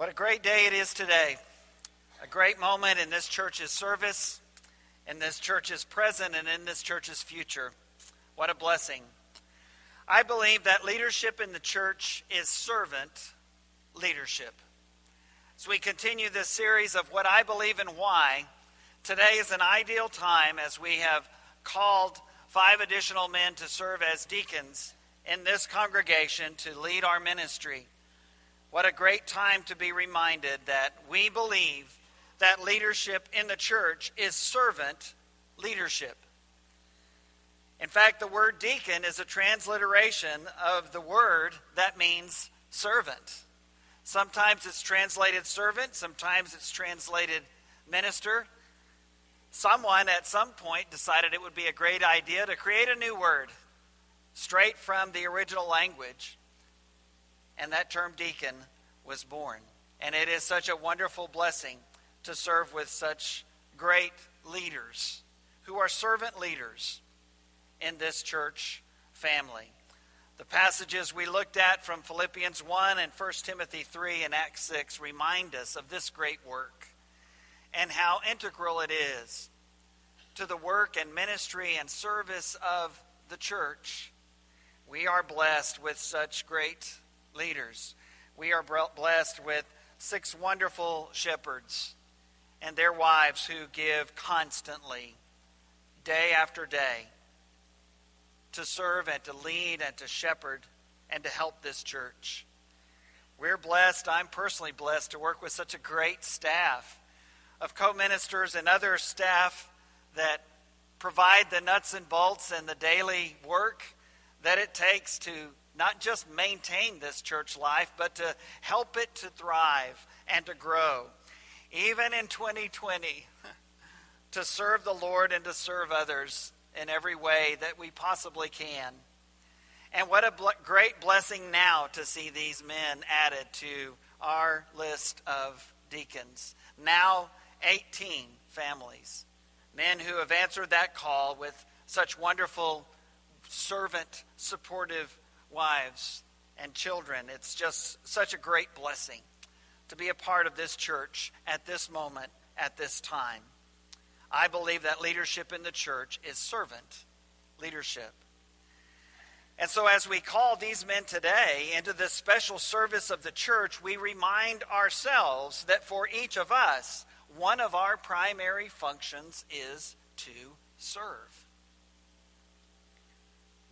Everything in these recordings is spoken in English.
What a great day it is today. A great moment in this church's service, in this church's present, and in this church's future. What a blessing. I believe that leadership in the church is servant leadership. As we continue this series of what I believe and why, today is an ideal time as we have called five additional men to serve as deacons in this congregation to lead our ministry. What a great time to be reminded that we believe that leadership in the church is servant leadership. In fact, the word deacon is a transliteration of the word that means servant. Sometimes it's translated servant, sometimes it's translated minister. Someone at some point decided it would be a great idea to create a new word straight from the original language and that term deacon was born. And it is such a wonderful blessing to serve with such great leaders who are servant leaders in this church family. The passages we looked at from Philippians 1 and 1 Timothy 3 and Acts 6 remind us of this great work and how integral it is to the work and ministry and service of the church. We are blessed with such great leaders. We are blessed with six wonderful shepherds and their wives who give constantly, day after day, to serve and to lead and to shepherd and to help this church. We're blessed, I'm personally blessed, to work with such a great staff of co ministers and other staff that provide the nuts and bolts and the daily work that it takes to not just maintain this church life, but to help it to thrive and to grow. Even in 2020, to serve the Lord and to serve others in every way that we possibly can. And what a bl- great blessing now to see these men added to our list of deacons. Now, 18 families. Men who have answered that call with such wonderful, servant, supportive wives and children. It's just such a great blessing to be a part of this church at this moment, at this time. I believe that leadership in the church is servant leadership. And so, as we call these men today into this special service of the church, we remind ourselves that for each of us, one of our primary functions is to serve.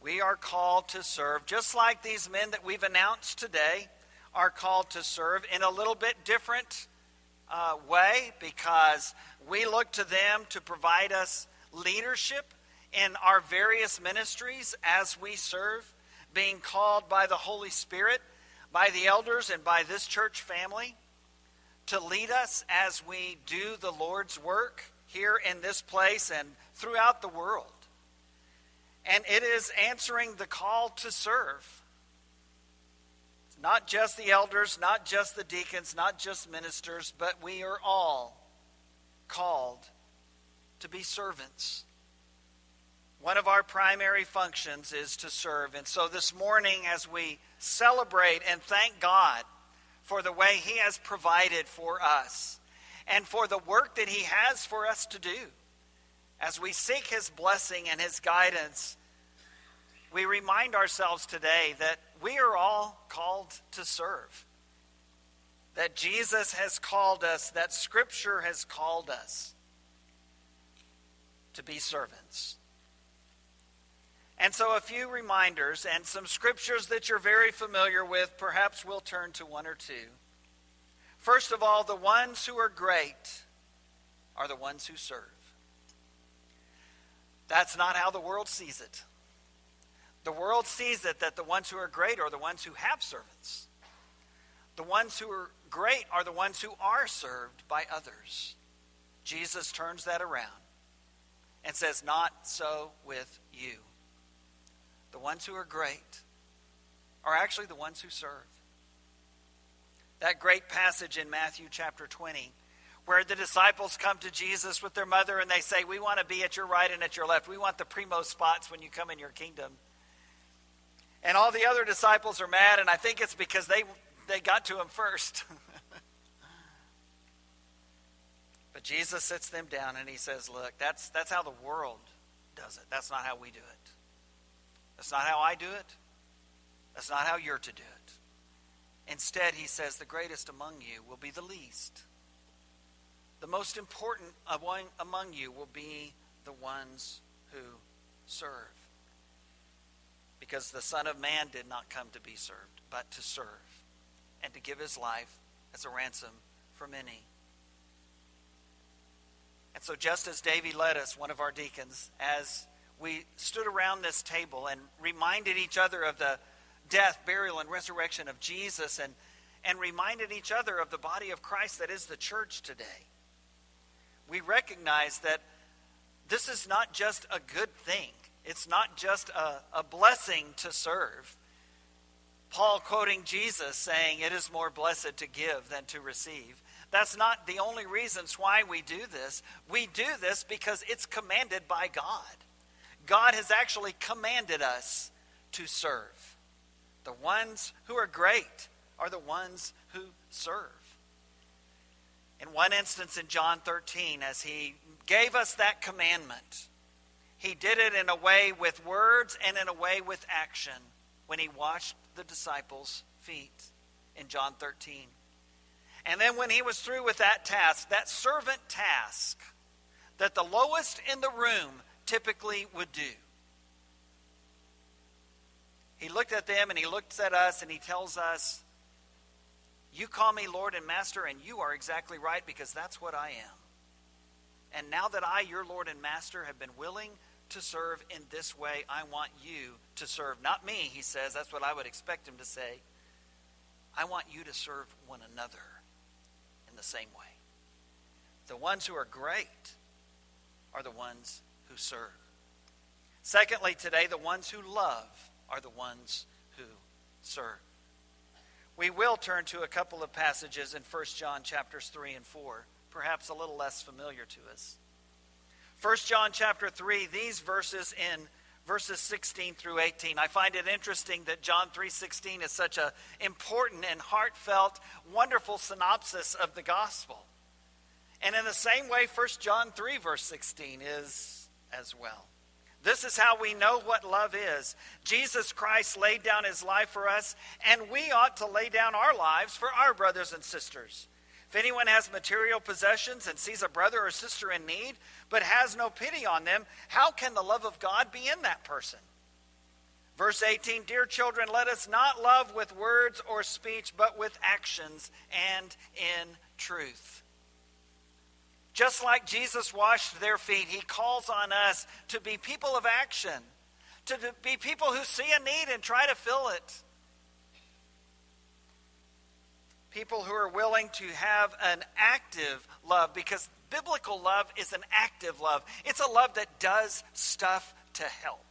We are called to serve, just like these men that we've announced today are called to serve in a little bit different uh, way because we look to them to provide us leadership in our various ministries as we serve, being called by the Holy Spirit, by the elders, and by this church family to lead us as we do the Lord's work here in this place and throughout the world. And it is answering the call to serve. It's Not just the elders, not just the deacons, not just ministers, but we are all called to be servants. One of our primary functions is to serve. And so this morning, as we celebrate and thank God for the way He has provided for us and for the work that He has for us to do, as we seek His blessing and His guidance, we remind ourselves today that we are all called to serve. That Jesus has called us, that Scripture has called us to be servants. And so, a few reminders and some scriptures that you're very familiar with. Perhaps we'll turn to one or two. First of all, the ones who are great are the ones who serve. That's not how the world sees it. The world sees it that the ones who are great are the ones who have servants. The ones who are great are the ones who are served by others. Jesus turns that around and says, Not so with you. The ones who are great are actually the ones who serve. That great passage in Matthew chapter 20 where the disciples come to Jesus with their mother and they say, We want to be at your right and at your left. We want the primo spots when you come in your kingdom. And all the other disciples are mad, and I think it's because they, they got to him first. But Jesus sits them down and he says, Look, that's, that's how the world does it. That's not how we do it. That's not how I do it. That's not how you're to do it. Instead, he says, The greatest among you will be the least. The most important among you will be the ones who serve. Because the Son of Man did not come to be served, but to serve and to give his life as a ransom for many. And so, just as Davy led us, one of our deacons, as we stood around this table and reminded each other of the death, burial, and resurrection of Jesus, and, and reminded each other of the body of Christ that is the church today, we recognize that this is not just a good thing. It's not just a, a blessing to serve. Paul quoting Jesus saying, It is more blessed to give than to receive. That's not the only reasons why we do this. We do this because it's commanded by God. God has actually commanded us to serve. The ones who are great are the ones who serve. In one instance in John 13, as he gave us that commandment, he did it in a way with words and in a way with action when he washed the disciples' feet in John 13. And then when he was through with that task, that servant task that the lowest in the room typically would do, he looked at them and he looks at us and he tells us, You call me Lord and Master, and you are exactly right because that's what I am. And now that I, your Lord and Master, have been willing to serve in this way, I want you to serve. Not me, he says. That's what I would expect him to say. I want you to serve one another in the same way. The ones who are great are the ones who serve. Secondly, today, the ones who love are the ones who serve. We will turn to a couple of passages in 1 John chapters 3 and 4, perhaps a little less familiar to us. 1 John chapter 3, these verses in verses 16 through 18. I find it interesting that John 3:16 is such a important and heartfelt, wonderful synopsis of the gospel. And in the same way 1 John 3 verse 16 is as well. This is how we know what love is. Jesus Christ laid down his life for us, and we ought to lay down our lives for our brothers and sisters. If anyone has material possessions and sees a brother or sister in need, but has no pity on them, how can the love of God be in that person? Verse 18 Dear children, let us not love with words or speech, but with actions and in truth. Just like Jesus washed their feet, he calls on us to be people of action, to be people who see a need and try to fill it. People who are willing to have an active love because biblical love is an active love. It's a love that does stuff to help.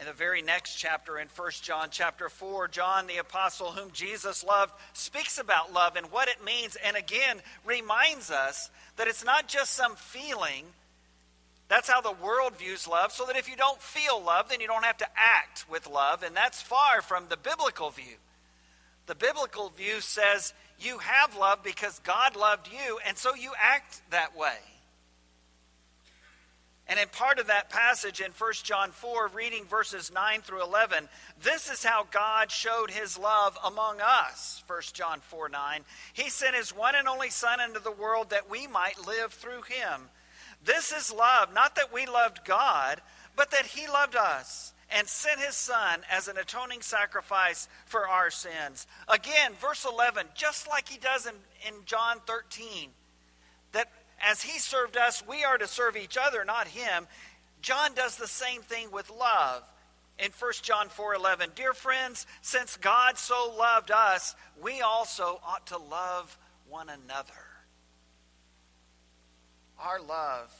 In the very next chapter in 1 John chapter 4, John the apostle whom Jesus loved speaks about love and what it means and again reminds us that it's not just some feeling. That's how the world views love, so that if you don't feel love, then you don't have to act with love, and that's far from the biblical view. The biblical view says you have love because God loved you, and so you act that way. And in part of that passage in 1 John 4, reading verses 9 through 11, this is how God showed his love among us. 1 John 4 9. He sent his one and only Son into the world that we might live through him. This is love, not that we loved God, but that he loved us and sent his Son as an atoning sacrifice for our sins. Again, verse 11, just like he does in, in John 13, that as he served us, we are to serve each other, not him. John does the same thing with love. In 1 John 4:11, dear friends, since God so loved us, we also ought to love one another. Our love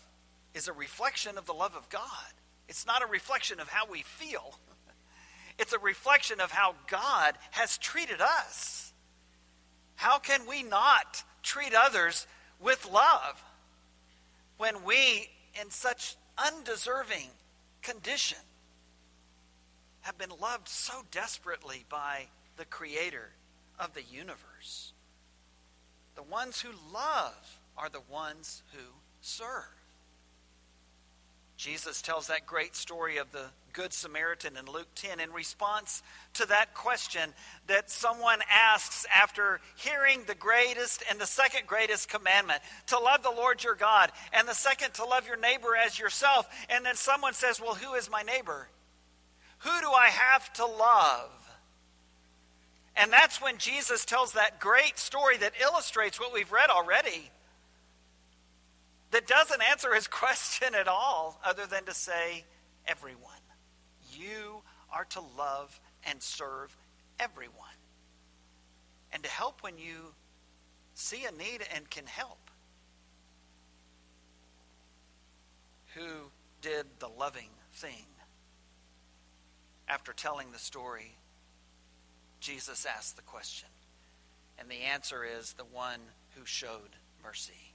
is a reflection of the love of God. It's not a reflection of how we feel. It's a reflection of how God has treated us. How can we not treat others with love? When we, in such undeserving condition, have been loved so desperately by the Creator of the universe. The ones who love are the ones who serve. Jesus tells that great story of the Good Samaritan in Luke 10 in response to that question that someone asks after hearing the greatest and the second greatest commandment to love the Lord your God, and the second to love your neighbor as yourself. And then someone says, Well, who is my neighbor? Who do I have to love? And that's when Jesus tells that great story that illustrates what we've read already that doesn't answer his question at all, other than to say, everyone. You are to love and serve everyone. And to help when you see a need and can help. Who did the loving thing? After telling the story, Jesus asked the question. And the answer is the one who showed mercy.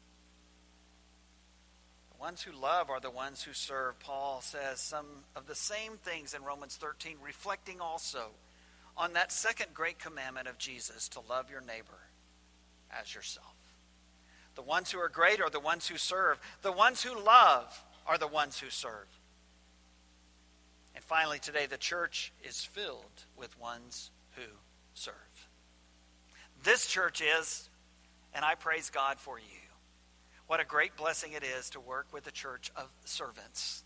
The ones who love are the ones who serve. Paul says some of the same things in Romans 13, reflecting also on that second great commandment of Jesus to love your neighbor as yourself. The ones who are great are the ones who serve. The ones who love are the ones who serve. And finally, today, the church is filled with ones who serve. This church is, and I praise God for you. What a great blessing it is to work with a church of servants,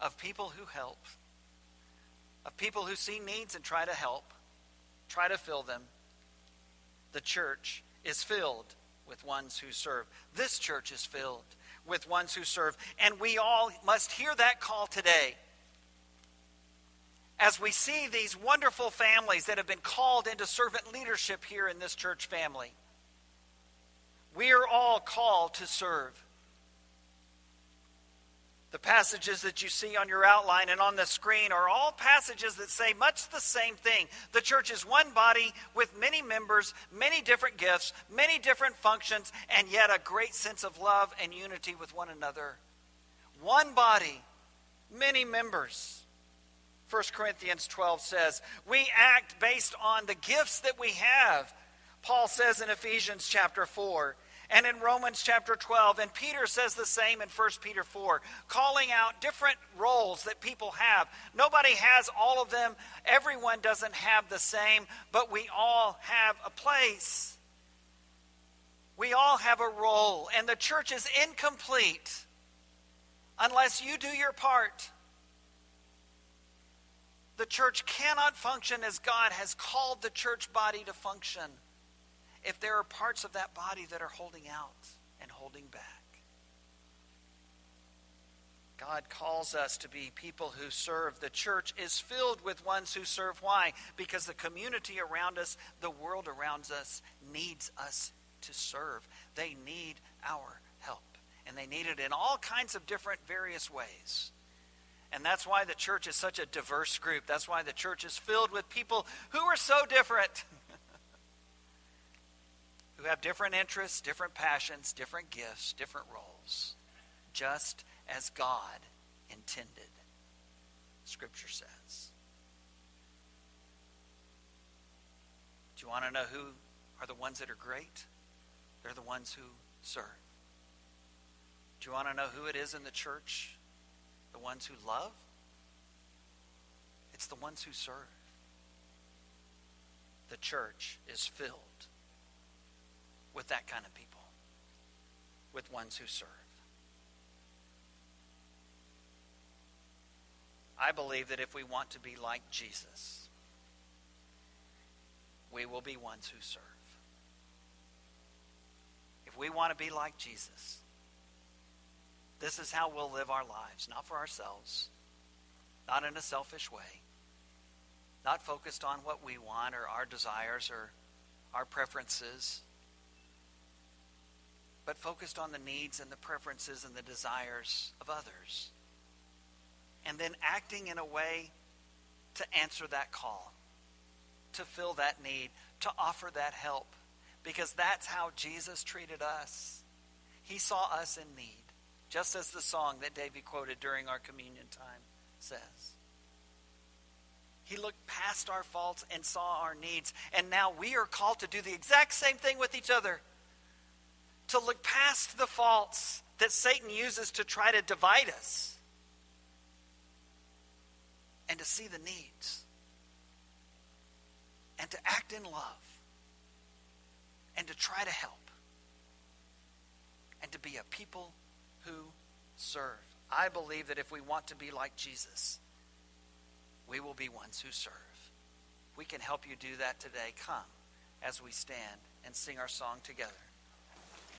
of people who help, of people who see needs and try to help, try to fill them. The church is filled with ones who serve. This church is filled with ones who serve. And we all must hear that call today. As we see these wonderful families that have been called into servant leadership here in this church family. We are all called to serve. The passages that you see on your outline and on the screen are all passages that say much the same thing. The church is one body with many members, many different gifts, many different functions, and yet a great sense of love and unity with one another. One body, many members. 1 Corinthians 12 says, We act based on the gifts that we have. Paul says in Ephesians chapter 4, and in Romans chapter 12. And Peter says the same in 1 Peter 4, calling out different roles that people have. Nobody has all of them, everyone doesn't have the same, but we all have a place. We all have a role, and the church is incomplete unless you do your part. The church cannot function as God has called the church body to function if there are parts of that body that are holding out and holding back. God calls us to be people who serve. The church is filled with ones who serve. Why? Because the community around us, the world around us, needs us to serve. They need our help. And they need it in all kinds of different, various ways. And that's why the church is such a diverse group. That's why the church is filled with people who are so different. who have different interests, different passions, different gifts, different roles, just as God intended, Scripture says. Do you want to know who are the ones that are great? They're the ones who serve. Do you want to know who it is in the church? The ones who love? It's the ones who serve. The church is filled with that kind of people, with ones who serve. I believe that if we want to be like Jesus, we will be ones who serve. If we want to be like Jesus, this is how we'll live our lives, not for ourselves, not in a selfish way, not focused on what we want or our desires or our preferences, but focused on the needs and the preferences and the desires of others. And then acting in a way to answer that call, to fill that need, to offer that help. Because that's how Jesus treated us. He saw us in need, just as the song that David quoted during our communion time says. He looked past our faults and saw our needs. And now we are called to do the exact same thing with each other to look past the faults that Satan uses to try to divide us and to see the needs and to act in love and to try to help and to be a people who serve. I believe that if we want to be like Jesus, we will be ones who serve. We can help you do that today. Come as we stand and sing our song together.